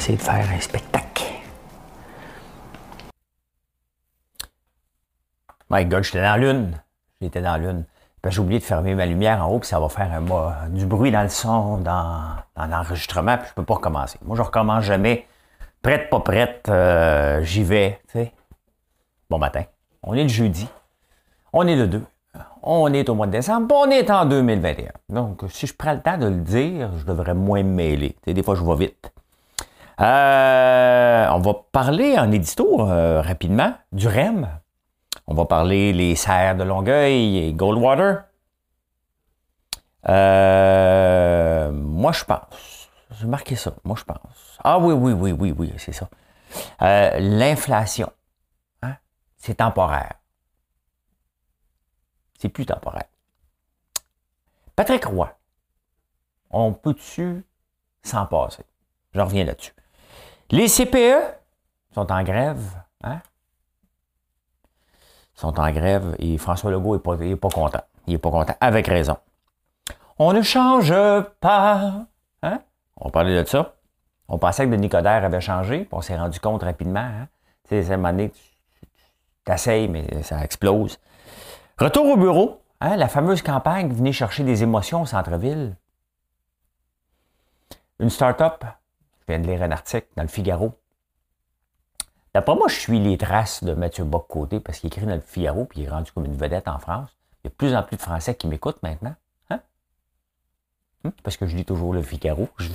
Essayer de faire un spectacle. My God, j'étais dans lune. J'étais dans lune. J'ai oublié de fermer ma lumière en haut, puis ça va faire du bruit dans le son, dans, l'enregistrement, puis je peux pas recommencer. Moi, je recommence jamais. Prête, pas prête, euh, j'y vais. Bon matin. On est le jeudi. On est le 2. On est au mois de décembre. On est en 2021. Donc, si je prends le temps de le dire, je devrais moins me mêler. des fois, je vais vite. Euh, on va parler en édito euh, rapidement du REM. On va parler les serres de Longueuil et Goldwater. Euh, moi, je pense. J'ai marqué ça. Moi, je pense. Ah oui, oui, oui, oui, oui, c'est ça. L'inflation, hein, c'est temporaire. C'est plus temporaire. Patrick Roy, on peut-tu s'en passer? Je reviens là-dessus. Les CPE sont en grève. Hein? sont en grève et François Legault n'est pas, pas content. Il n'est pas content, avec raison. On ne change pas. Hein? On parlait de ça. On pensait que Denis Coderre avait changé, on s'est rendu compte rapidement. Hein? Tu sais, à un moment donné, tu t'essayes, mais ça explose. Retour au bureau. Hein? La fameuse campagne Venez chercher des émotions au centre-ville. Une start-up viens de lire un article dans le Figaro. D'après moi, je suis les traces de Mathieu Bock-Côté parce qu'il écrit dans le Figaro puis il est rendu comme une vedette en France. Il y a de plus en plus de Français qui m'écoutent maintenant. Hein? Hum? Parce que je lis toujours le Figaro. Je,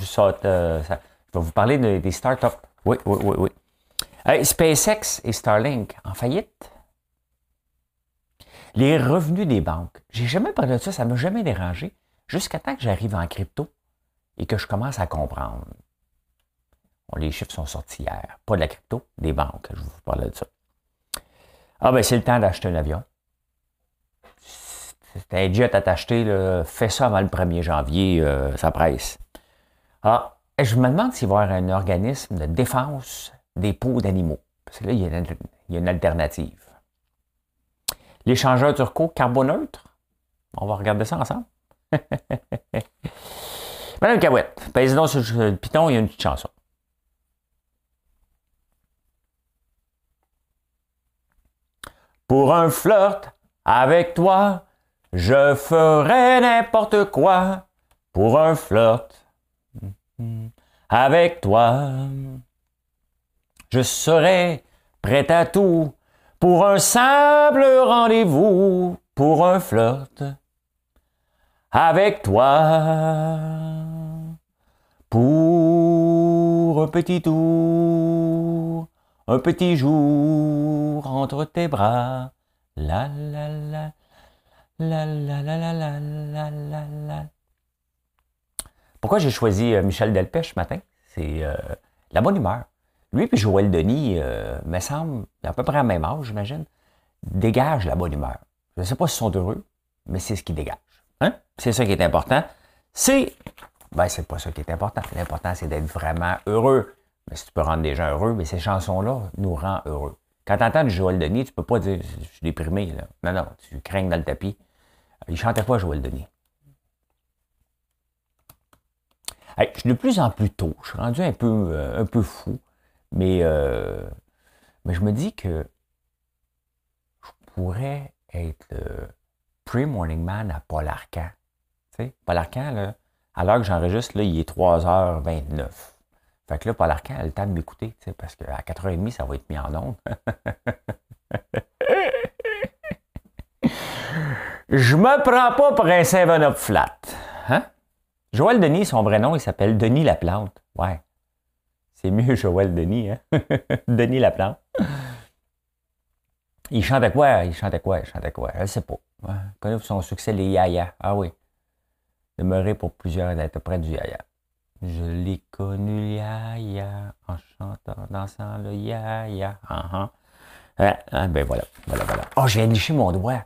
euh, vais vous parler des startups. Oui, oui, oui, oui. SpaceX et Starlink en faillite. Les revenus des banques. J'ai jamais parlé de ça, ça ne m'a jamais dérangé. Jusqu'à temps que j'arrive en crypto et que je commence à comprendre les chiffres sont sortis hier. Pas de la crypto, des banques. Je vous parlais de ça. Ah ben c'est le temps d'acheter un avion. C'est un jet à t'acheter, fais ça avant le 1er janvier, euh, ça presse. Ah, je me demande s'il va y avoir un organisme de défense des peaux d'animaux. Parce que là, il y, a une, alternative. L'échangeur turco carboneutre? On va regarder ça ensemble. Madame Cahouette, pèse donc sur le piton, il y a une petite chanson. Pour un flirt avec toi, je ferai n'importe quoi. Pour un flirt avec toi, je serai prêt à tout. Pour un simple rendez-vous, pour un flirt avec toi. Pour un petit tour un petit jour entre tes bras. La la la. La la la la la la la la. Pourquoi j'ai choisi euh, Michel Delpech ce matin? C'est euh, la bonne humeur. Lui et Joël Denis, euh, me semble, à peu près à même âge, j'imagine, dégagent la bonne humeur. Je ne sais pas s'ils sont heureux, mais c'est ce qui dégage. Hein? C'est ça qui est important. C'est. Ben, c'est pas ça qui est important. L'important, c'est d'être vraiment heureux. Mais si tu peux rendre des gens heureux, mais ces chansons-là nous rendent heureux. Quand tu entends du Joël Denis, tu peux pas dire je suis déprimé. Là. Non, non, tu crains dans le tapis. Il chantait pas Joël Denis. je suis de plus en plus tôt. Je suis rendu un peu, euh, un peu fou. Mais, euh, mais je me dis que je pourrais être le pre-morning man à Paul Arcan. Tu sais, Paul Arcan, là, à l'heure que j'enregistre, là, il est 3h29. Fait que là, Paul Arcand a le temps de m'écouter, parce qu'à 4h30, ça va être mis en onde. Je me prends pas pour un 7-up flat. Hein? Joël Denis, son vrai nom, il s'appelle Denis Laplante. Ouais. C'est mieux Joël Denis, hein? Denis Laplante. Il chantait quoi? Il chantait quoi? Il chantait quoi? Je ne sais pas. Connaît son succès, les Yaya? Ah oui. Demeurer pour plusieurs d'être près du Yaya. Je l'ai connu il y a dansant, là, ya, ya, ah, ah. ah, ben voilà, voilà, voilà. Oh, j'ai liché mon doigt.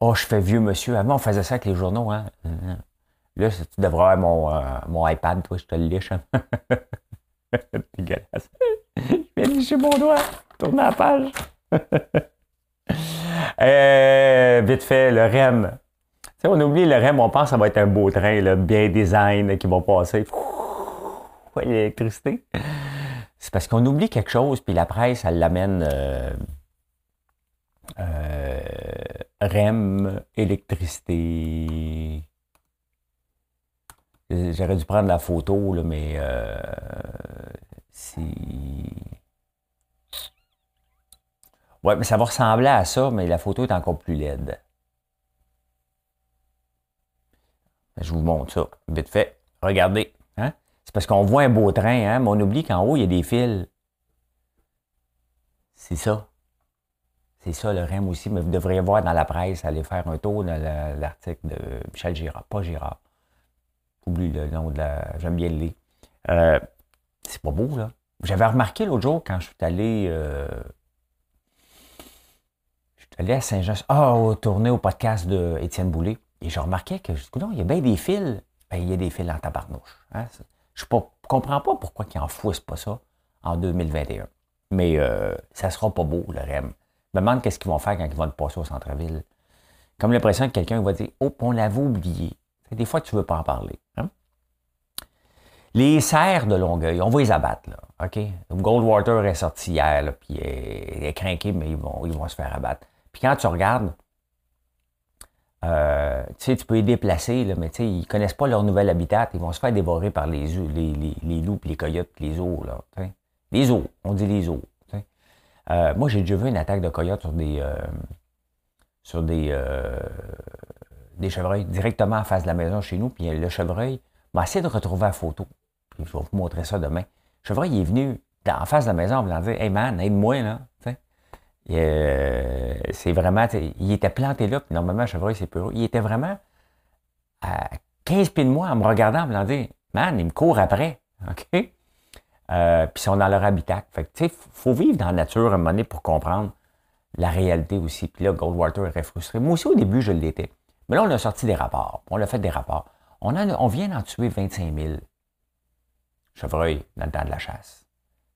Oh, je fais vieux monsieur. Avant, on faisait ça avec les journaux, hein. Là, tu devrais avoir mon, euh, mon iPad, toi, je te le liche. Dégueulasse. Je viens licher mon doigt. Tourne la page. euh, vite fait, le REM. Sais, on oublie le REM, on pense que ça va être un beau train, bien design, qui va passer. L'électricité. C'est parce qu'on oublie quelque chose, puis la presse, elle l'amène euh, euh, REM, électricité. J'aurais dû prendre la photo, mais euh, si. Ouais, mais ça va ressembler à ça, mais la photo est encore plus laide. Je vous montre ça, vite fait. Regardez. Hein? C'est parce qu'on voit un beau train, hein? mais on oublie qu'en haut, il y a des fils. C'est ça. C'est ça le REM aussi, mais vous devriez voir dans la presse, aller faire un tour dans l'article de Michel Girard, pas Girard. Oublie le nom de la. J'aime bien le lire. Euh, c'est pas beau, là. J'avais remarqué l'autre jour quand je suis allé. Euh, je suis allé à Saint-Jean. Ah, oh, tourner au podcast de Étienne Boulay. Et je remarquais que, non, il y a bien des fils. Ben, il y a des fils en tabarnouche. Hein? Je ne comprends pas pourquoi ils n'enfouissent pas ça en 2021. Mais euh, ça sera pas beau, le REM. Je me demande qu'est-ce qu'ils vont faire quand ils vont le passer au centre-ville. Comme l'impression que quelqu'un va dire Oh, on l'avait oublié. Des fois, tu ne veux pas en parler. Hein? Les serres de Longueuil, on va les abattre. Là, OK? Goldwater est sorti hier, puis il est, mais ils vont, ils vont se faire abattre. Puis quand tu regardes, euh, tu sais, tu peux les déplacer, là, mais tu sais, ils connaissent pas leur nouvel habitat. Ils vont se faire dévorer par les, les, les, loups, les coyotes, les os. Là, les os, on dit les os. Euh, moi, j'ai déjà vu une attaque de coyotes sur des, euh, sur des, des chevreuils directement en face de la maison chez nous. Puis le chevreuil m'a essayé de retrouver la photo. Puis je vais vous montrer ça demain. Le chevreuil il est venu en face de la maison en voulant dire Hey man, aide-moi là. Euh, c'est vraiment, il était planté là, puis normalement, chevreuil, c'est peu. Il était vraiment à 15 pieds de moi en me regardant, en me disant, man, il me court après. OK? Euh, puis ils sont dans leur habitat. Fait que, tu sais, faut vivre dans la nature à un moment donné pour comprendre la réalité aussi. Puis là, Goldwater est frustré. Moi aussi, au début, je l'étais. Mais là, on a sorti des rapports. On a fait des rapports. On, on vient d'en tuer 25 000 chevreuils dans le temps de la chasse.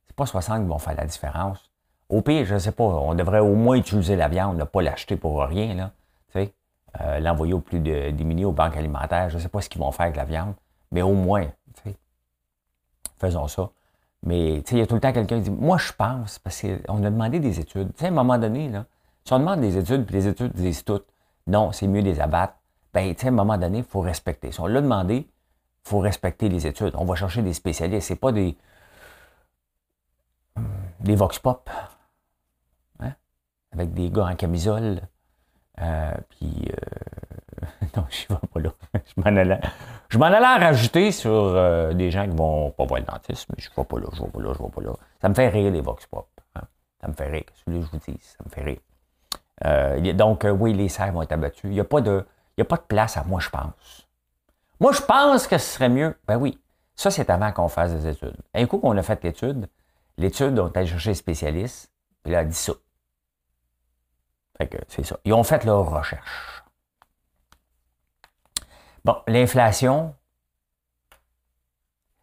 C'est pas 60 qui vont faire la différence. Au pire, je ne sais pas, on devrait au moins utiliser la viande, ne pas l'acheter pour rien, là. Euh, l'envoyer au plus de, diminuer aux banques alimentaires. Je ne sais pas ce qu'ils vont faire avec la viande, mais au moins, faisons ça. Mais il y a tout le temps quelqu'un qui dit Moi, je pense, parce qu'on a demandé des études. à un moment donné, si on demande des études, puis les études disent toutes non, c'est mieux les abattre, ben, à un moment donné, il faut respecter. Si on l'a demandé, il faut respecter les études. On va chercher des spécialistes. Ce pas des, des vox pop avec des gars en camisole. Euh, puis, euh, non, je ne vais pas là. je m'en allais, je m'en allais rajouter sur euh, des gens qui vont pas voir le dentiste, mais je ne vais pas là, je ne vais pas là, je vais pas là. Ça me fait rire, les Vox Pop. Hein. Ça me fait rire. Ce que je vous dis, ça me fait rire. donc, oui, les serres vont être abattus. Il n'y a, pas de, a pas de place à moi, je pense. Moi, je pense que ce serait mieux. Ben oui, ça, c'est avant qu'on fasse des études. Un coup qu'on a fait l'étude, l'étude, on est allé chercher les spécialistes, puis là, a dit ça. Fait que c'est ça. Ils ont fait leur recherche. Bon, l'inflation,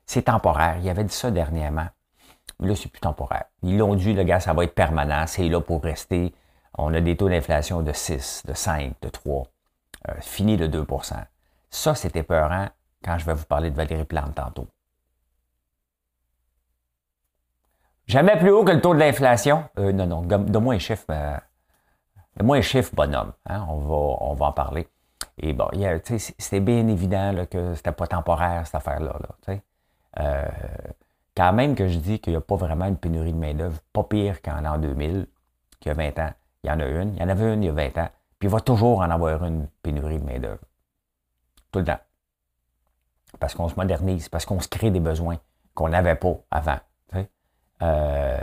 c'est temporaire. Il y avait dit ça dernièrement. Là, c'est plus temporaire. Ils l'ont dit, le gars, ça va être permanent. C'est là pour rester. On a des taux d'inflation de 6, de 5, de 3. Euh, fini de 2% Ça, c'était peurant quand je vais vous parler de Valérie Plante tantôt. Jamais plus haut que le taux de l'inflation. Euh, non, non, donne-moi un chiffre. Euh, moi, un chiffre bonhomme, hein, on, va, on va en parler. Et bon, c'était bien évident là, que c'était pas temporaire, cette affaire-là. euh, quand même que je dis qu'il n'y a pas vraiment une pénurie de main-d'œuvre, pas pire qu'en l'an 2000, qu'il y a 20 ans. Il y en a une, il y en avait une il y a 20 ans, puis il va toujours en avoir une pénurie de main-d'œuvre. Tout le temps. Parce qu'on se modernise, parce qu'on se crée des besoins qu'on n'avait pas avant. Euh,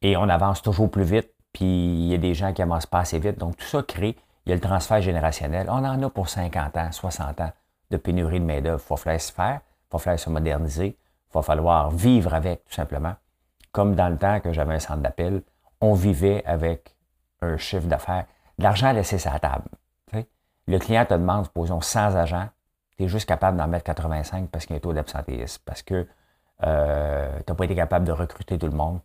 et on avance toujours plus vite puis il y a des gens qui avancent pas assez vite. Donc tout ça crée, il y a le transfert générationnel. On en a pour 50 ans, 60 ans de pénurie de main-d'œuvre. Il va falloir se faire, il va falloir se moderniser, il va falloir vivre avec, tout simplement. comme dans le temps que j'avais un centre d'appel, on vivait avec un chiffre d'affaires. L'argent laissé sur la table. Le client te demande, supposons, 100 agents, tu es juste capable d'en mettre 85 parce qu'il y a un taux d'absentéisme, parce que euh, tu n'as pas été capable de recruter tout le monde.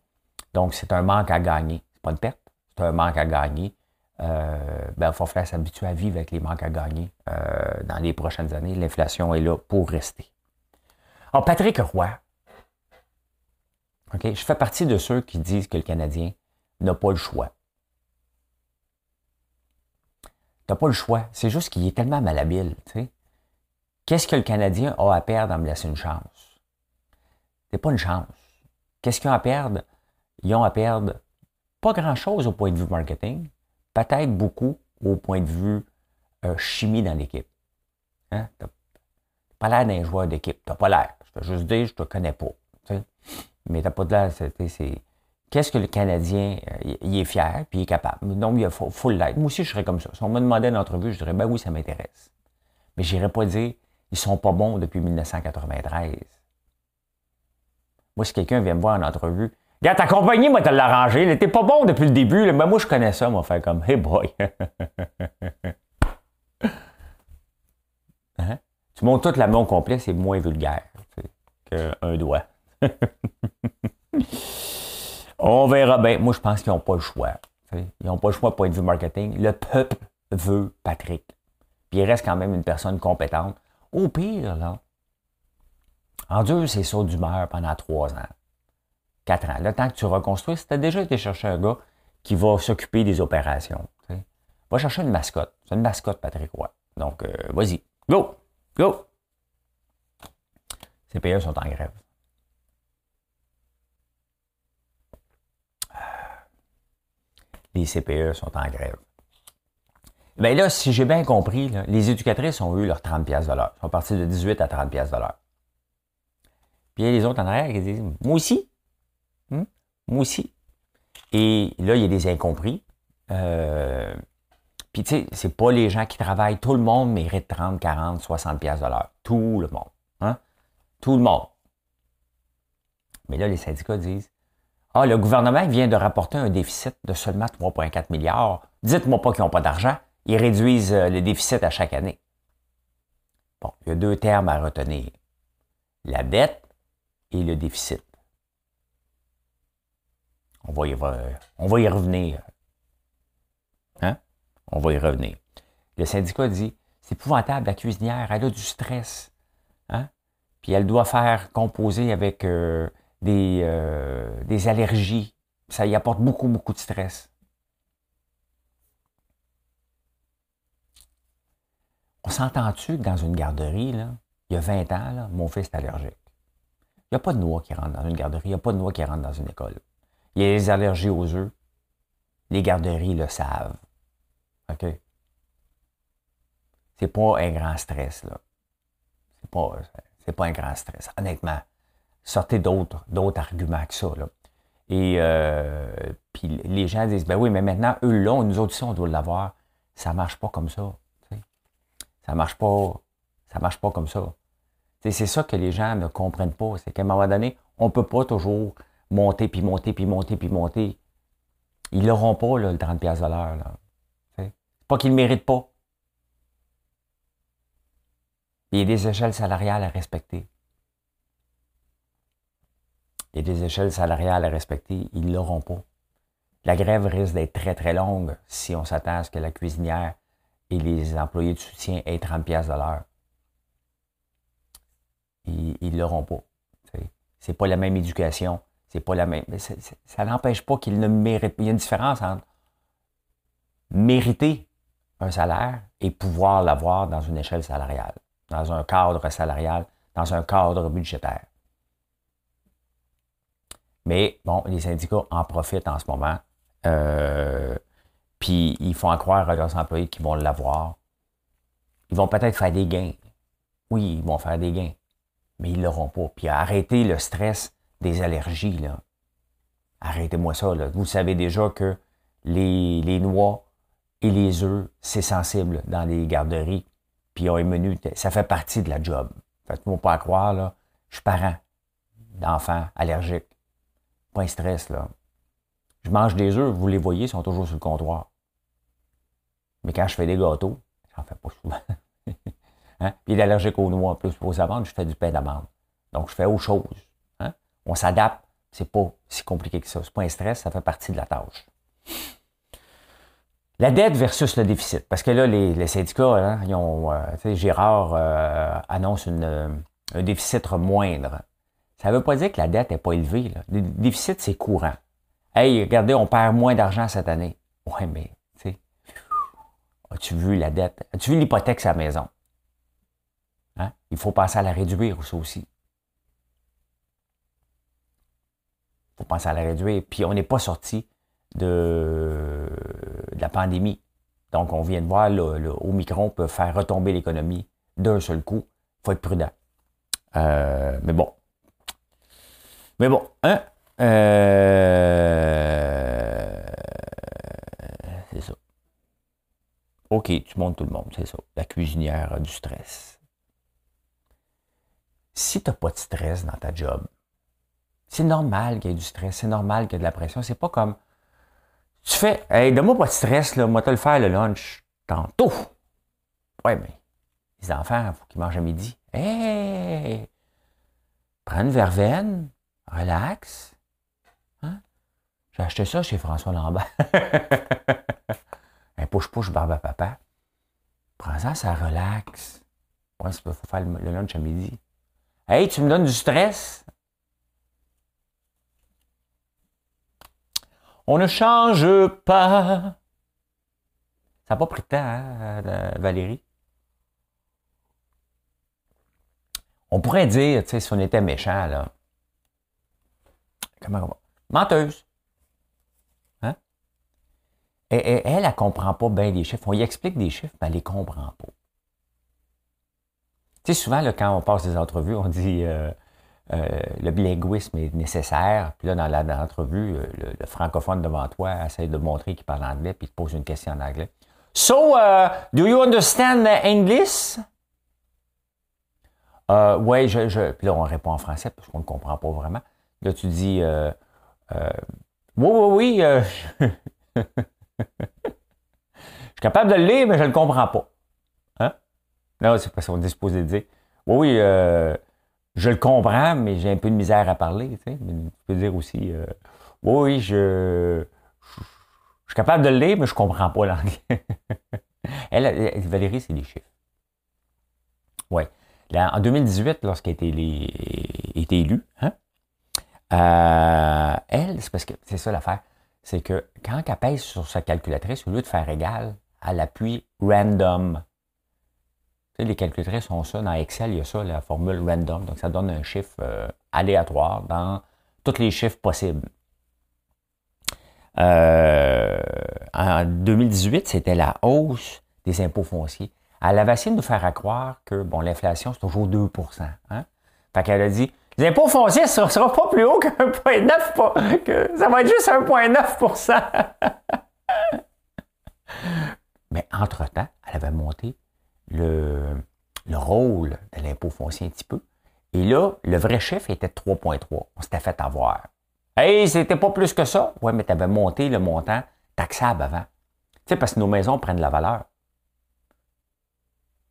Donc, c'est un manque à gagner. C'est pas une perte, c'est un manque à gagner. Euh, ben, il faut faire s'habituer à vivre avec les manques à gagner euh, dans les prochaines années. L'inflation est là pour rester. Alors, Patrick Roy, je fais partie de ceux qui disent que le Canadien n'a pas le choix. Tu pas le choix. C'est juste qu'il est tellement malhabile. Qu'est-ce que le Canadien a à perdre en me laisser une chance? C'est pas une chance. Qu'est-ce qu'ils ont à perdre? Ils ont à perdre pas grand-chose au point de vue marketing, peut-être beaucoup au point de vue euh, chimie dans l'équipe. Hein? Tu pas l'air d'un joueur d'équipe. Tu pas l'air. Je te juste dire, je te connais pas. Mais tu pas de l'air. C'est, Qu'est-ce que le Canadien, euh, il est fier, puis il est capable. Donc, il faut, faut l'être. Moi aussi, je serais comme ça. Si on me demandait une entrevue, je dirais, ben oui, ça m'intéresse. Mais je n'irais pas dire, ils sont pas bons depuis 1993. Moi, si quelqu'un vient me voir en entrevue, Regarde, ta compagnie, moi, t'as l'arrangé. Elle était pas bon depuis le début. Mais moi, je connais ça, moi, faire comme, hey boy. Hein? Tu montes toute la main au complet, c'est moins vulgaire qu'un doigt. On verra bien. Moi, je pense qu'ils n'ont pas le choix. Ils n'ont pas le choix point de vue marketing. Le peuple veut Patrick. Puis il reste quand même une personne compétente. Au pire, là, en deux, c'est saut d'humeur pendant trois ans. Quatre ans. Le temps que tu reconstruis, si tu as déjà été chercher un gars qui va s'occuper des opérations, va chercher une mascotte. C'est une mascotte, Patrick Roy. Donc, euh, vas-y. Go! Go! Ces payeurs sont en grève. les CPE sont en grève. Bien là, si j'ai bien compris, les éducatrices ont eu leurs 30 pièces de l'heure. Ils sont partis de 18 à 30 pièces de l'heure. Puis il y a les autres en arrière qui disent, moi aussi. Hmm? Moi aussi. Et là, il y a des incompris. Euh, puis tu sais, c'est pas les gens qui travaillent. Tout le monde mérite 30, 40, 60 pièces de l'heure. Tout le monde. Hein? Tout le monde. Mais là, les syndicats disent, ah, le gouvernement vient de rapporter un déficit de seulement 3,4 milliards. Dites-moi pas qu'ils n'ont pas d'argent. Ils réduisent euh, le déficit à chaque année. Bon, il y a deux termes à retenir. La dette et le déficit. On va y, revenir. Hein? On va y revenir. Le syndicat dit, c'est épouvantable, la cuisinière, elle a du stress. Hein? Puis elle doit faire composer avec euh, des, euh, des allergies. Ça y apporte beaucoup, beaucoup de stress. On s'entend-tu que dans une garderie, là, il y a 20 ans, mon fils est allergique? Il n'y a pas de noix qui rentre dans une garderie, il n'y a pas de noix qui rentre dans une école. Il y a des allergies aux œufs. Les garderies le savent. OK? C'est pas un grand stress, là. C'est pas, c'est pas un grand stress, honnêtement sortez d'autres, arguments que ça. Là. Et euh, puis les gens disent, ben oui, mais maintenant, eux l'ont, nous autres ici, on doit l'avoir. Ça marche pas comme ça. Ça marche pas. Ça marche pas comme ça. C'est ça que les gens ne comprennent pas. C'est qu'à un moment donné, on peut pas toujours monter, puis monter, puis monter, puis monter. Ils l'auront pas, là, le 30$ de l'heure. C'est pas qu'ils ne le méritent pas. Il y a des échelles salariales à respecter. Il y a des échelles salariales à respecter, ils ne l'auront pas. La grève risque d'être très, très longue si on s'attend à ce que la cuisinière et les employés de soutien aient 30 pièces de l'heure. Ils ne l'auront pas. C'est pas la même éducation. C'est pas la même. ça n'empêche pas qu'ils ne méritent. Il y a une différence entre mériter un salaire et pouvoir l'avoir dans une échelle salariale, dans un cadre salarial, dans un cadre budgétaire. Mais bon, les syndicats en profitent en ce moment. Euh, puis ils font croire à leurs employés qu'ils vont l'avoir. Ils vont peut-être faire des gains. Oui, ils vont faire des gains. Mais ils ne l'auront pas. Puis arrêtez le stress des allergies. Là. Arrêtez-moi ça. Là. Vous savez déjà que les, noix et les œufs, c'est sensible dans les garderies. Puis un menu, ça fait partie de la job. Faites-moi pas croire, là, je suis parent d'enfants allergiques Pas un stress, là. Je mange des œufs, vous les voyez, ils sont toujours sur le comptoir. Mais quand je fais des gâteaux, j'en fais pas souvent. hein? Puis il est allergique aux noix en plus. Pour aux amandes, je fais du pain d'amande. Donc, je fais autre chose. On s'adapte. C'est pas si compliqué que ça. C'est pas un stress, ça fait partie de la tâche. La dette versus le déficit. Parce que là, les, syndicats, hein, ils ont, euh, Gérard euh, annonce une, un déficit moindre. Ça ne veut pas dire que la dette n'est pas élevée. Le déficit, c'est courant. Hey, regardez, on perd moins d'argent cette année. Ouais, mais, tu sais, as-tu vu la dette? As-tu vu l'hypothèque sur la maison? Hein? Il faut penser à la réduire, aussi. Faut penser à la réduire. Puis on n'est pas sorti de, la pandémie. Donc, on vient de voir, le, le Omicron peut faire retomber l'économie d'un seul coup. Il faut être prudent. Euh, mais bon. Mais bon, hein? Euh, c'est ça. OK, tu montes tout le monde, c'est ça. La cuisinière a du stress. Si tu n'as pas de stress dans ta job, c'est normal qu'il y ait du stress, c'est normal qu'il y ait de la pression. C'est pas comme tu fais Hey, donne-moi pas de stress, là, moi te le faire le lunch tantôt. Ouais, mais les enfants, il faut qu'ils mangent à midi. Hey! Prends une verveine, relax. Hein? J'ai acheté ça chez François Lambert. un push-push barbe à papa. Prends ça, ça relaxe. Ouais, il faut faire le lunch à midi. Hey, tu me donnes du stress? On ne change pas. Ça n'a pas pris de temps, hein, Valérie? On pourrait dire, tu sais, si on était méchant, là. Comment on va? Menteuse. Hein? Et, elle, elle ne comprend pas bien les chiffres. On y explique des chiffres, mais elle ne les comprend pas. Tu sais, souvent, quand on passe des entrevues, on dit euh, euh, le bilinguisme est nécessaire. Puis là, dans l'entrevue, euh, le, francophone devant toi essaie de montrer qu'il parle anglais, puis il te pose une question en anglais. So, uh, do you understand English? Euh, oui, je, Puis là, on répond en français parce qu'on ne comprend pas vraiment. Là, tu dis euh, euh, Oui, oui, oui. Euh, je suis capable de le lire, mais je ne le comprends pas. Hein? Non, c'est parce qu'on est disposé de dire Oui, oui, je le comprends, mais j'ai un peu de misère à parler. Tu, peux dire aussi Oui, oui, je, suis capable de le lire, mais je comprends pas l'anglais. Elle, Valérie, c'est des chiffres. Oui en 2018, lorsqu'elle a été, élue, hein, euh, elle, c'est parce que c'est ça l'affaire, c'est que quand elle pèse sur sa calculatrice, au lieu de faire égal, elle appuie random. Les calculatrices ont ça. Dans Excel, il y a ça, la formule random. Donc, ça donne un chiffre euh, aléatoire dans tous les chiffres possibles. Euh, en 2018, c'était la hausse des impôts fonciers. Elle avait essayé de nous faire croire que bon, l'inflation, c'est toujours 2% hein? Fait qu'elle a dit les impôts fonciers, ça ne sera pas plus haut que 1,9 que ça va être juste 1,9% Mais entre-temps, elle avait monté le, le rôle de l'impôt foncier un petit peu. Et là, le vrai chiffre était 3,3. On s'était fait avoir. Hey, c'était pas plus que ça. Ouais, mais tu avais monté le montant taxable avant. Tu sais, parce que nos maisons prennent de la valeur.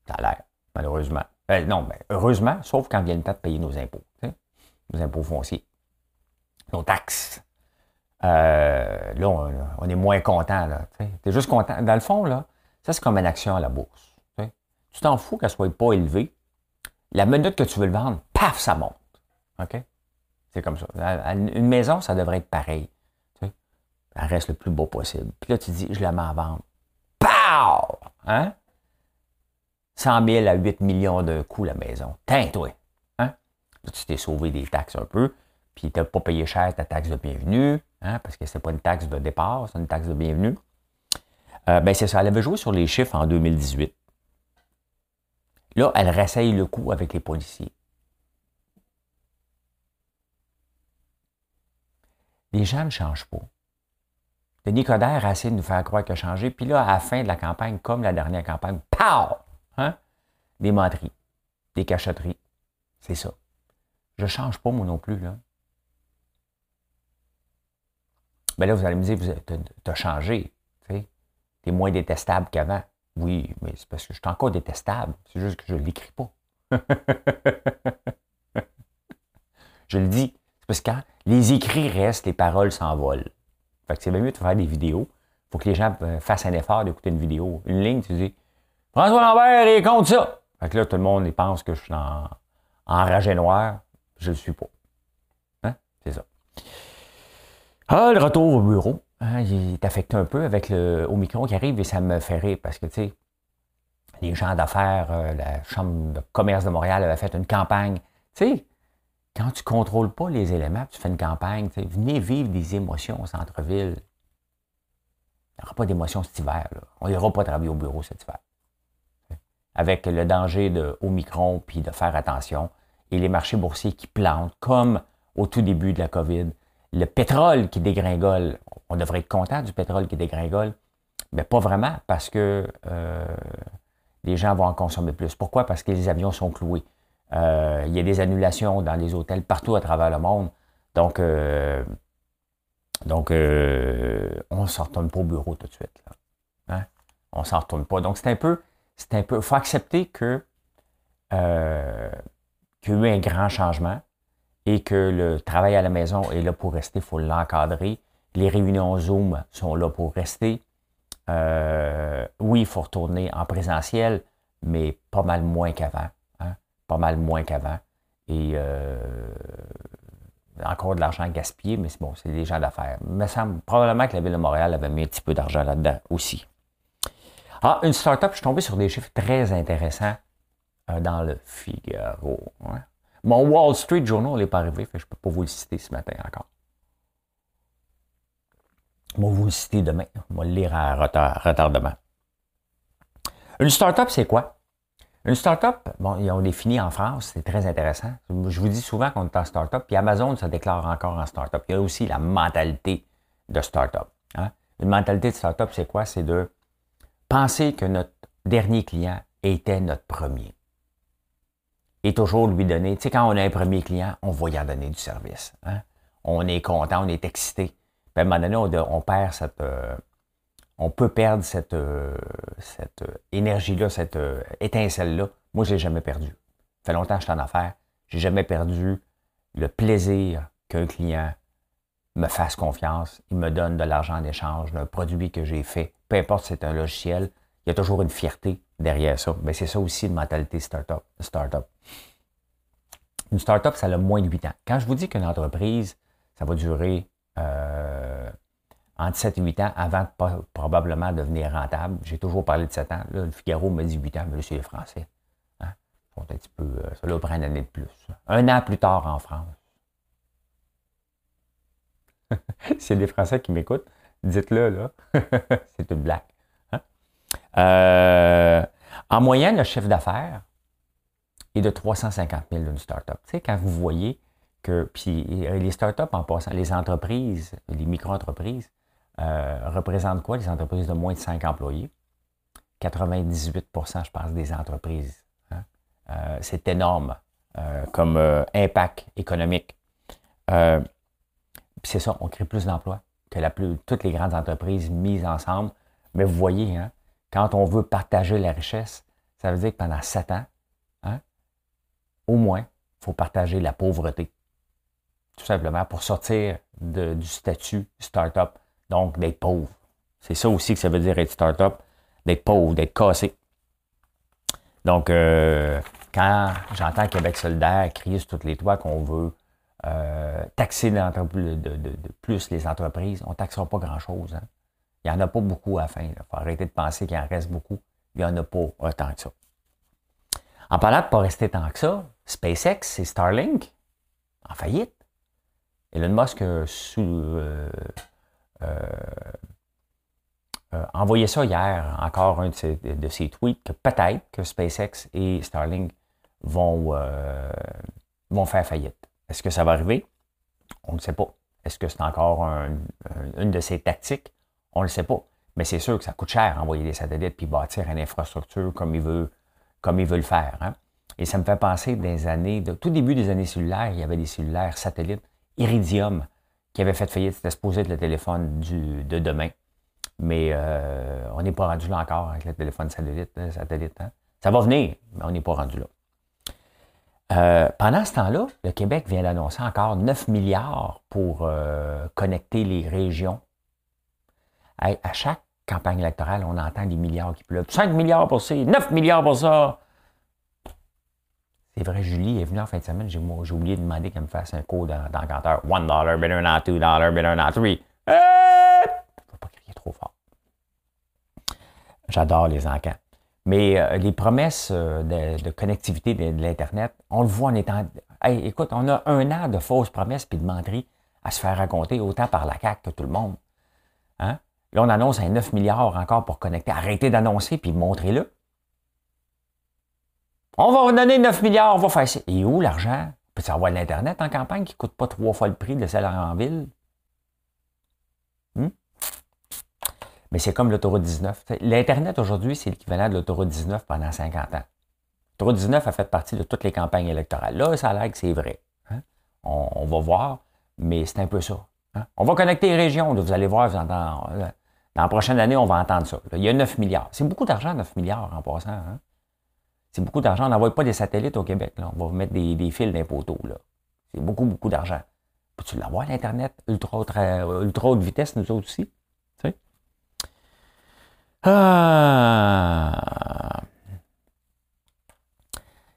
Ça a l'air, malheureusement. Euh, non, mais heureusement, sauf quand vient le temps de payer nos impôts, nos impôts fonciers, nos taxes. Euh, là, on, est moins content. Tu es juste content. Dans le fond, là, ça, c'est comme une action à la bourse. Tu t'en fous qu'elle soit pas élevée. La minute que tu veux le vendre, paf, ça monte. OK? C'est comme ça. Une maison, ça devrait être pareil. Elle reste le plus beau possible. Puis là, tu dis, je la mets à vendre. Pow! Hein? 100 000 à 8 millions de coûts la maison. Tiens, toi. Hein? tu t'es sauvé des taxes un peu, puis tu n'as pas payé cher ta taxe de bienvenue, hein, parce que ce pas une taxe de départ, c'est une taxe de bienvenue. Euh, ben c'est ça, elle avait joué sur les chiffres en 2018. Là, elle réessaye le coup avec les policiers. Les gens ne changent pas. Denis Coderre a essayé de nous faire croire qu'il a changé, puis là, à la fin de la campagne, comme la dernière campagne, pow! Hein? Des menteries, des cachotteries. C'est ça. Je ne change pas, moi non plus. Là. Mais là, vous allez me dire, tu as changé. Tu es moins détestable qu'avant. Oui, mais c'est parce que je suis encore détestable. C'est juste que je ne l'écris pas. je le dis. C'est parce que quand les écrits restent, les paroles s'envolent. Fait que c'est bien mieux de faire des vidéos. Il faut que les gens euh, fassent un effort d'écouter une vidéo. Une ligne, tu dis François Lambert, il compte ça. Fait que là, tout le monde pense que je suis en, enragé noir. Je ne le suis pas. Hein? C'est ça. Ah, le retour au bureau. Hein, il est affecté un peu avec le Omicron qui arrive et ça me fait rire parce que, tu sais, les gens d'affaires, euh, la Chambre de commerce de Montréal avait fait une campagne. Tu sais, quand tu ne contrôles pas les éléments, tu fais une campagne, tu sais, venez vivre des émotions au centre-ville. Il n'y aura pas d'émotions cet hiver. On n'ira pas travailler au bureau cet hiver. Avec le danger de Omicron, puis de faire attention, et les marchés boursiers qui plantent, comme au tout début de la COVID. Le pétrole qui dégringole, on devrait être content du pétrole qui dégringole, mais pas vraiment parce que euh, les gens vont en consommer plus. Pourquoi? Parce que les avions sont cloués. Euh, il y a des annulations dans les hôtels partout à travers le monde. Donc, euh, on ne s'en retourne pas au bureau tout de suite. Hein? On ne s'en retourne pas. Donc, c'est un peu, c'est un peu, il faut accepter que qu'il y a eu un grand changement et que le travail à la maison est là pour rester, il faut l'encadrer. Les réunions Zoom sont là pour rester. Euh, oui, il faut retourner en présentiel, mais pas mal moins qu'avant. Hein. Pas mal moins qu'avant. Et euh, encore de l'argent gaspillé, mais c'est bon, c'est des gens d'affaires. Il me semble probablement que la Ville de Montréal avait mis un petit peu d'argent là-dedans aussi. Ah, une start-up, je suis tombé sur des chiffres très intéressants euh, dans le Figaro. Hein. Mon Wall Street Journal n'est pas arrivé, je ne peux pas vous le citer ce matin encore. Je vais vous le citer demain. On va le lire à retard, demain. Une start-up, c'est quoi? Une start-up, bon, ils ont défini en France, c'est très intéressant. Je vous dis souvent qu'on est en start-up, puis Amazon se déclare encore en start-up. Il y a aussi la mentalité de start-up. Hein? Une mentalité de start-up, c'est quoi? C'est de penser que notre dernier client était notre premier et toujours lui donner. Tu sais, quand on a un premier client, on va y en donner du service. Hein? On est content, on est excité. À un moment donné, on, perd cette. Euh, on peut perdre cette, euh, cette euh, énergie-là, cette étincelle-là. Moi, je l'ai jamais perdu. Ça fait longtemps que je suis en affaires. J'ai jamais perdu le plaisir qu'un client me fasse confiance, il me donne de l'argent en échange d'un produit que j'ai fait. Peu importe si c'est un logiciel, il y a toujours une fierté derrière ça. Mais c'est ça aussi une mentalité start-up. Start une start-up, ça a moins de 8 ans. Quand je vous dis qu'une entreprise, ça va durer euh, entre 7 et 8 ans avant de probablement devenir rentable, j'ai toujours parlé de 7 ans. Le Figaro me dit 8 ans, mais là, c'est les Français. Hein? Un peu. Euh, ça prend une année de plus. Un an plus tard en France. A des Français qui m'écoutent, dites-le, là. c'est une blague. Euh, en moyenne, le chiffre d'affaires est de 350 000 d'une start-up. Tu sais, quand vous voyez que, puis les start-up en passant, les entreprises, les micro-entreprises, euh, représentent quoi? Les entreprises de moins de 5 employés? 98% je pense, des entreprises. Hein? Euh, c'est énorme comme impact économique. c'est ça, on crée plus d'emplois que la plus, toutes les grandes entreprises mises ensemble. Mais vous voyez, hein, quand on veut partager la richesse, ça veut dire que pendant sept ans, hein, au moins, il faut partager la pauvreté. Tout simplement pour sortir du statut start-up, donc d'être pauvre. C'est ça aussi que ça veut dire être start-up, d'être pauvre, d'être cassé. Donc, euh, quand j'entends Québec solidaire crier sur toutes les toits qu'on veut euh, taxer de, plus les entreprises, on ne taxera pas grand-chose. Hein. Il n'y en a pas beaucoup à la fin. Il faut arrêter de penser qu'il en reste beaucoup. Il n'y en a pas autant que ça. En parlant de pas rester tant que ça, SpaceX et Starlink en faillite. Elon Musk a sous, euh, euh, euh, envoyé ça hier, encore un de ses, tweets, que peut-être que SpaceX et Starlink vont, vont faire faillite. Est-ce que ça va arriver? On ne sait pas. Est-ce que c'est encore une de ses tactiques? On ne le sait pas. Mais c'est sûr que ça coûte cher envoyer des satellites puis bâtir une infrastructure comme il veut, comme il veut le faire. Hein. Et ça me fait penser des années, de tout début des années cellulaires, il y avait des cellulaires satellites Iridium qui avait fait faillite. C'était supposé être le téléphone de demain. Mais euh, on n'est pas rendu là encore avec le téléphone satellite. satellite hein. Ça va venir, mais on n'est pas rendu là. Euh, pendant ce temps-là, le Québec vient d'annoncer encore 9 milliards pour euh, connecter les régions. À, chaque campagne électorale, on entend des milliards qui pleuvent. 5 milliards pour ça, 9 milliards pour ça. C'est vrai, Julie est venue en fin de semaine. J'ai, oublié de demander qu'elle me fasse un cours dans, dans compteur. One dollar, better not two dollar, better not three. ne faut pas crier trop fort. J'adore les encans. Mais euh, les promesses euh, de, connectivité de, l'Internet, on le voit en étant. Hey, écoute, on a un an de fausses promesses puis de menteries à se faire raconter autant par la CAQ que tout le monde. Hein? Là, on annonce un 9 milliards encore pour connecter. Arrêtez d'annoncer puis montrez-le. On va vous donner 9 milliards, on va faire ça. Et où l'argent? Peut-tu avoir l'Internet en campagne qui ne coûte pas trois fois le prix de celle en ville? Hmm? Mais c'est comme l'autoroute 19. L'Internet aujourd'hui, c'est l'équivalent de l'autoroute 19 pendant 50 ans. L'autoroute 19 a fait partie de toutes les campagnes électorales. Là, ça a l'air que c'est vrai. Hein? On, va voir, mais c'est un peu ça. Hein? On va connecter les régions. vous allez voir, dans, la prochaine année, on va entendre ça. il y a 9 milliards. C'est beaucoup d'argent, 9 milliards en passant. Hein? C'est beaucoup d'argent. On n'envoie pas des satellites au Québec. On va mettre des, fils d'impoteaux. C'est beaucoup, beaucoup d'argent. Peux-tu l'avoir, l'Internet? Ultra, ultra haute vitesse, nous autres aussi. Ah.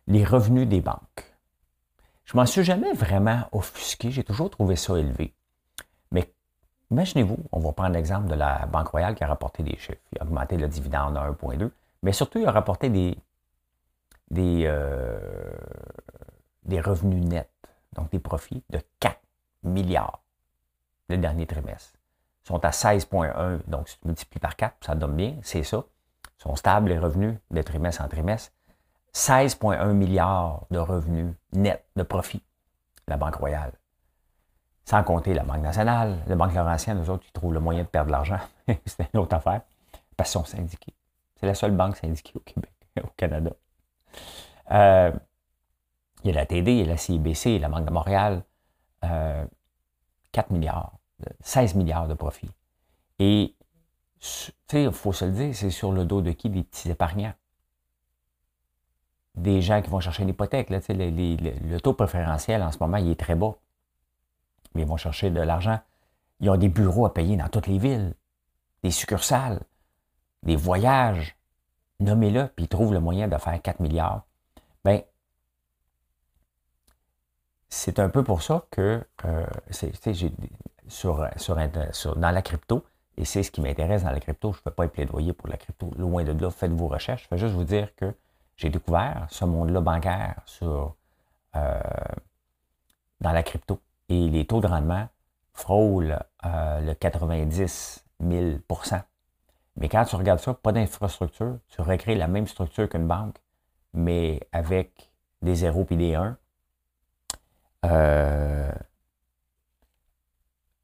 Les revenus des banques. Je m'en suis jamais vraiment offusqué. J'ai toujours trouvé ça élevé. Mais imaginez-vous, on va prendre l'exemple de la Banque Royale qui a rapporté des chiffres. Il a augmenté le dividende à 1,2. Mais surtout, il a rapporté des, des, euh, des revenus nets, donc des profits de 4 milliards le dernier trimestre sont à 16,1. Donc, si tu multiplies par 4, ça donne bien, c'est ça. Ils sont stables, les revenus, de trimestre en trimestre. 16,1 milliards de revenus nets de profit, la Banque Royale. Sans compter la Banque nationale, la Banque Laurentienne, nous autres, ils trouvent le moyen de perdre de l'argent. c'est une autre affaire, parce qu'ils sont syndiqués. C'est la seule banque syndiquée au Québec, au Canada. Euh, il y a la TD, il y a la CIBC, la Banque de Montréal. 4 euh, milliards. 16 milliards de profits. Et, tu sais, il faut se le dire, c'est sur le dos de qui des petits épargnants? Des gens qui vont chercher une hypothèque. Là, le taux préférentiel en ce moment, il est très bas. Mais ils vont chercher de l'argent. Ils ont des bureaux à payer dans toutes les villes, des succursales, des voyages. Nommez-le, puis ils trouvent le moyen de faire 4 milliards. Bien, c'est un peu pour ça que euh, sur, dans la crypto, et c'est ce qui m'intéresse dans la crypto. Je ne peux pas être plaidoyer pour la crypto. Loin de là, faites vos recherches. Je vais juste vous dire que j'ai découvert ce monde-là bancaire sur, euh, dans la crypto. Et les taux de rendement frôlent euh, le 90 000 Mais quand tu regardes ça, pas d'infrastructure, tu recrées la même structure qu'une banque, mais avec des zéros et des 1. Euh,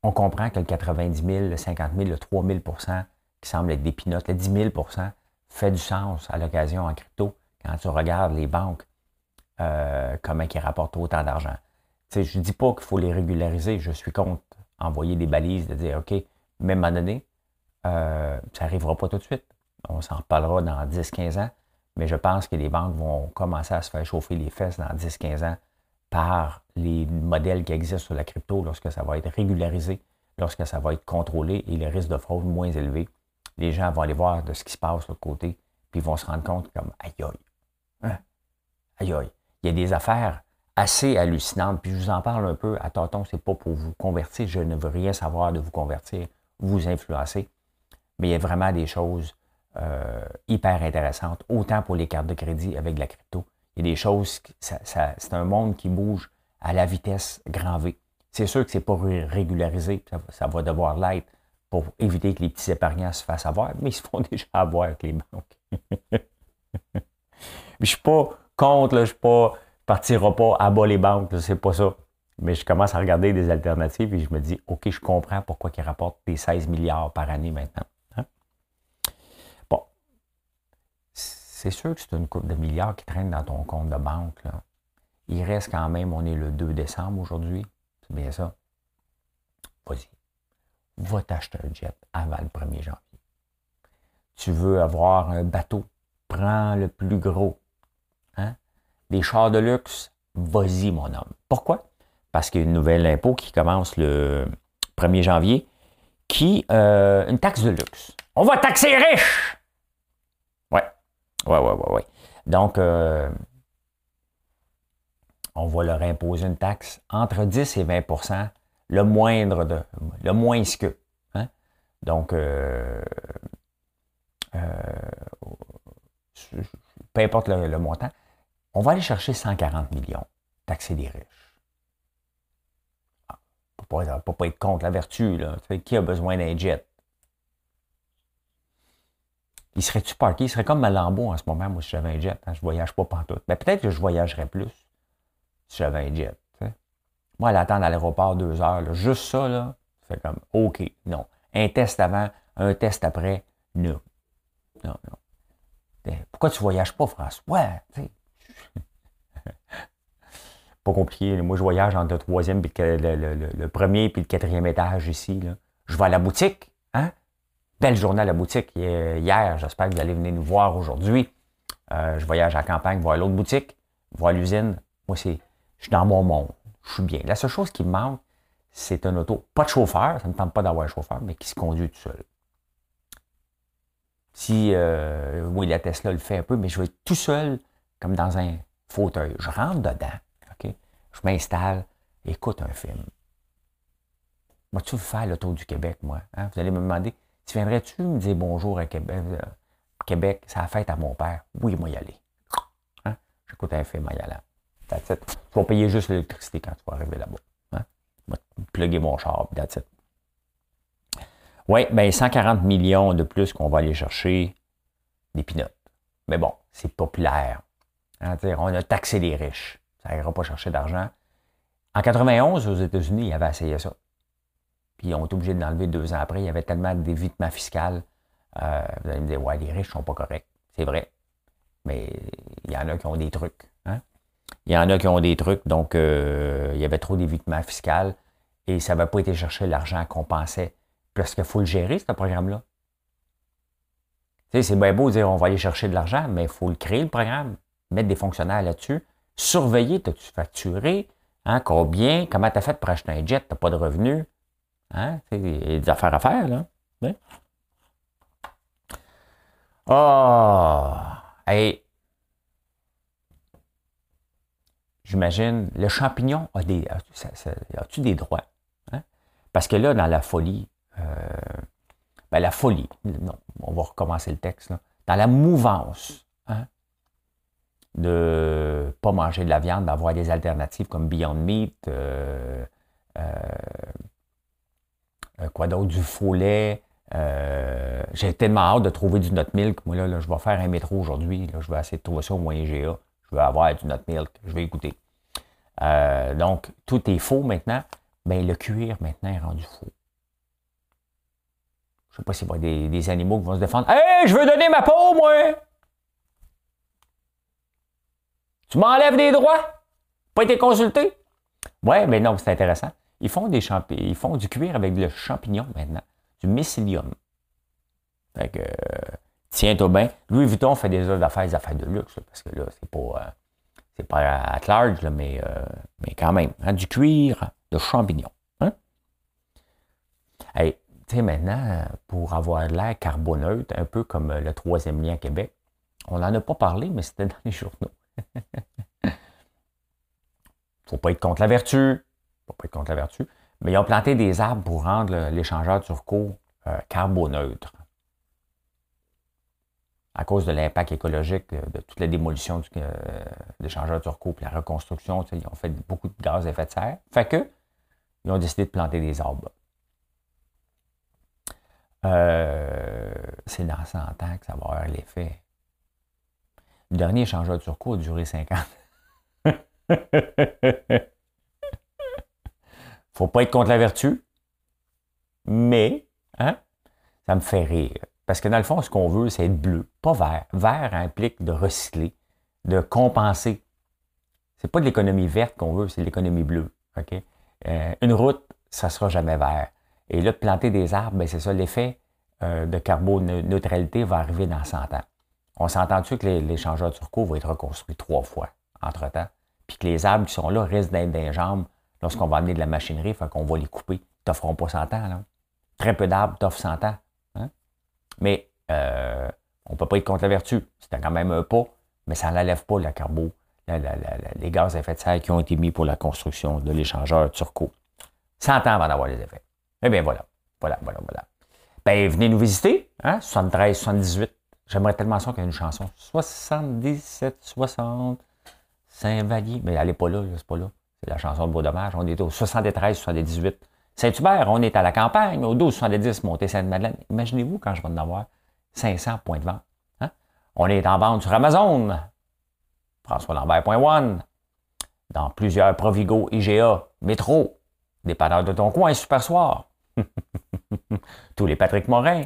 on comprend que le 90 000, le 50 000, le 3 000% qui semble être des pinottes, le 10 000% fait du sens à l'occasion en crypto quand tu regardes les banques, euh, comment ils rapportent autant d'argent. je ne dis pas qu'il faut les régulariser, je suis contre envoyer des balises, de dire, OK, même à un moment donné, euh, ça n'arrivera pas tout de suite. On s'en reparlera dans 10-15 ans, mais je pense que les banques vont commencer à se faire chauffer les fesses dans 10-15 ans par les modèles qui existent sur la crypto lorsque ça va être régularisé, lorsque ça va être contrôlé et les risques de fraude moins élevés. Les gens vont aller voir de ce qui se passe de l'autre côté, puis ils vont se rendre compte comme aïe aïe. Hein? Aïe aïe. Il y a des affaires assez hallucinantes, puis je vous en parle un peu à tâtons, c'est pas pour vous convertir, je ne veux rien savoir de vous convertir, vous influencer, mais il y a vraiment des choses euh, hyper intéressantes, autant pour les cartes de crédit avec la crypto, il y a des choses, c'est un monde qui bouge à la vitesse grand V. C'est sûr que ce n'est pas régularisé, ça, va devoir l'être pour éviter que les petits épargnants se fassent avoir, mais ils se font déjà avoir avec les banques. je ne suis pas contre, je ne pas, partira pas à bas les banques, c'est pas ça. Mais je commence à regarder des alternatives et je me dis, OK, je comprends pourquoi ils rapportent des 16 milliards par année maintenant. C'est sûr que c'est une coupe de milliards qui traîne dans ton compte de banque. Il reste quand même, on est le 2 décembre aujourd'hui. C'est bien ça. vas-y. Va t'acheter un jet avant le 1er janvier. Tu veux avoir un bateau, prends le plus gros. Hein? Des chars de luxe, vas-y, mon homme. Pourquoi? Parce qu'il y a une nouvelle impôt qui commence le 1er janvier, qui, euh, une taxe de luxe. On va taxer les riches! Ouais. Ouais, ouais, ouais. Donc, euh, on va leur imposer une taxe entre 10 et 20% le moindre de, le moins que. Hein? Donc, euh, peu importe le, montant, on va aller chercher 140 millions, taxer les riches. Ah, on ne peut pas être contre la vertu. Là. Qui a besoin d'un jet? Il serait-tu parké? Il serait comme Malambo en ce moment, moi, si j'avais un jet. Hein, je ne voyage pas pantoute. Mais peut-être que je voyagerais plus si j'avais un jet. Moi, aller attendre à l'aéroport deux heures, juste ça, là, c'est comme OK, non. Un test avant, un test après, non. Non, non. Pourquoi tu voyages pas, François? pas compliqué. Moi, je voyage entre le troisième, le, premier puis le quatrième étage ici. Là. Je vais à la boutique. Hein? Belle journée à la boutique hier. J'espère que vous allez venir nous voir aujourd'hui. Euh, je voyage à la campagne, voir l'autre boutique, voir l'usine. Moi, c'est, je suis dans mon monde. Je suis bien. La seule chose qui me manque, c'est un auto. Pas de chauffeur. Ça ne me tente pas d'avoir un chauffeur, mais qui se conduit tout seul. Si, euh, oui, la Tesla le fait un peu, mais je vais être tout seul, comme dans un fauteuil. Je rentre dedans, OK? Je m'installe, écoute un film. Moi, tu veux faire le tour du Québec, moi? Hein? Vous allez me demander, tu viendrais-tu me dire bonjour à Québec? Euh, Québec, c'est la fête à mon père. Oui, moi y aller. Hein? J'écoute un film, moi y aller. Tu vas payer juste l'électricité quand tu vas arriver là-bas. Hein? Je vais plugger mon char, that's it. Oui, bien 140 millions de plus qu'on va aller chercher des pinottes. Mais bon, c'est populaire. Hein, on a taxé les riches. Ça n'ira pas chercher d'argent. En 91, aux États-Unis, ils avaient essayé ça. Puis ils ont été obligés de l'enlever deux ans après. Il y avait tellement d'évitement fiscal. Euh, vous allez me dire, ouais, les riches sont pas corrects. C'est vrai. Mais il y en a qui ont des trucs. Hein. Il y en a qui ont des trucs. Donc, euh, il y avait trop d'évitement fiscal et ça n'avait pas été chercher l'argent qu'on pensait. Parce qu'il faut le gérer, ce programme-là. C'est bien beau de dire on va aller chercher de l'argent, mais il faut le créer, le programme mettre des fonctionnaires là-dessus, surveiller, t'as-tu facturé, hein, combien, comment tu as fait pour acheter un jet, tu pas de revenus, hein, il y a des affaires à faire, là. Ah! hey. J'imagine, le champignon a des. As-tu des droits? Hein? Parce que là, dans la folie, euh, ben la folie, non, on va recommencer le texte, là. dans la mouvance, hein? de pas manger de la viande, d'avoir des alternatives comme Beyond Meat, euh, euh, quoi d'autre, du faux lait. J'ai tellement hâte de trouver du nut milk. Moi, là, je vais faire un métro aujourd'hui. Je vais essayer de trouver ça au moyen GA. Je vais avoir du nut milk. Je vais écouter. donc, tout est faux maintenant. mais ben, le cuir, maintenant, est rendu faux. Je ne sais pas s'il y avoir des, animaux qui vont se défendre. Hey, je veux donner ma peau, moi! Tu m'enlèves des droits? Pas été consulté? Ouais, mais non, c'est intéressant. Ils font, des ils font du cuir avec le champignon maintenant, du mycélium. Fait que, euh, tiens-toi bien. Louis Vuitton fait des affaires, des affaires de luxe, parce que là, c'est pas, euh, c'est pas à large, mais, euh, mais quand même. Hein, du cuir de champignon. Hein? Tu sais, maintenant, pour avoir l'air carboneutre, un peu comme le troisième lien à Québec, on n'en a pas parlé, mais c'était dans les journaux. faut pas être contre la vertu. Pas être contre la vertu. Mais ils ont planté des arbres pour rendre l'échangeur turco euh, carboneutre. À cause de l'impact écologique de, toute la démolition de euh, l'échangeur turco et la reconstruction, ils ont fait beaucoup de gaz à effet de serre. Fait que, ils ont décidé de planter des arbres. Euh, c'est dans 100 ans que ça va avoir l'effet. Le dernier échangeur turco a duré 50 ans. Faut pas être contre la vertu, mais hein, ça me fait rire. Parce que dans le fond, ce qu'on veut, c'est être bleu, pas vert. Vert implique de recycler, de compenser. C'est pas de l'économie verte qu'on veut, c'est l'économie bleue. Euh, une route, ça sera jamais vert. Et là, planter des arbres, ben, c'est ça, l'effet euh, de carboneutralité va arriver dans 100 ans. On s'entend-tu que l'échangeur turco va être reconstruit trois fois entre-temps, puis que les arbres qui sont là risquent d'être des jambes lorsqu'on va amener de la machinerie, fait qu'on va les couper. Ils t'offront pas 100 ans. Là. Très peu d'arbres t'offrent 100 ans. Hein? Mais euh, on ne peut pas être contre la vertu. C'était quand même un pas, mais ça n'enlève pas la carbo, les gaz à effet de serre qui ont été mis pour la construction de l'échangeur turco. 100 ans avant d'avoir les effets. Eh bien voilà, voilà, voilà, voilà. Ben, venez nous visiter, hein? 73, 78. J'aimerais tellement ça qu'il y ait une chanson. 77, 60, Saint-Vallier. Mais elle n'est pas là, c'est pas là. C'est la chanson de Beau Dommage. On est au 73, 78. Saint-Hubert, on est à la campagne, au 12, 70, montée Sainte-Madeleine. Imaginez-vous quand je vais en avoir 500 points de vente. Hein? On est en vente sur Amazon, François Lambert.one, dans plusieurs Provigo, IGA, Métro, dépanneurs de ton coin, Super Soir. Tous les Patrick Morin.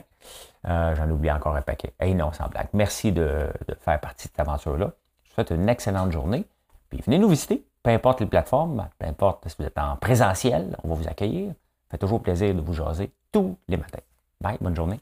Euh, j'en oublie encore un paquet. Et non, sans blague. Merci de, faire partie de cette aventure-là. Je vous souhaite une excellente journée. Puis venez nous visiter, peu importe les plateformes, peu importe si vous êtes en présentiel, on va vous accueillir. Ça fait toujours plaisir de vous jaser tous les matins. Bye, bonne journée.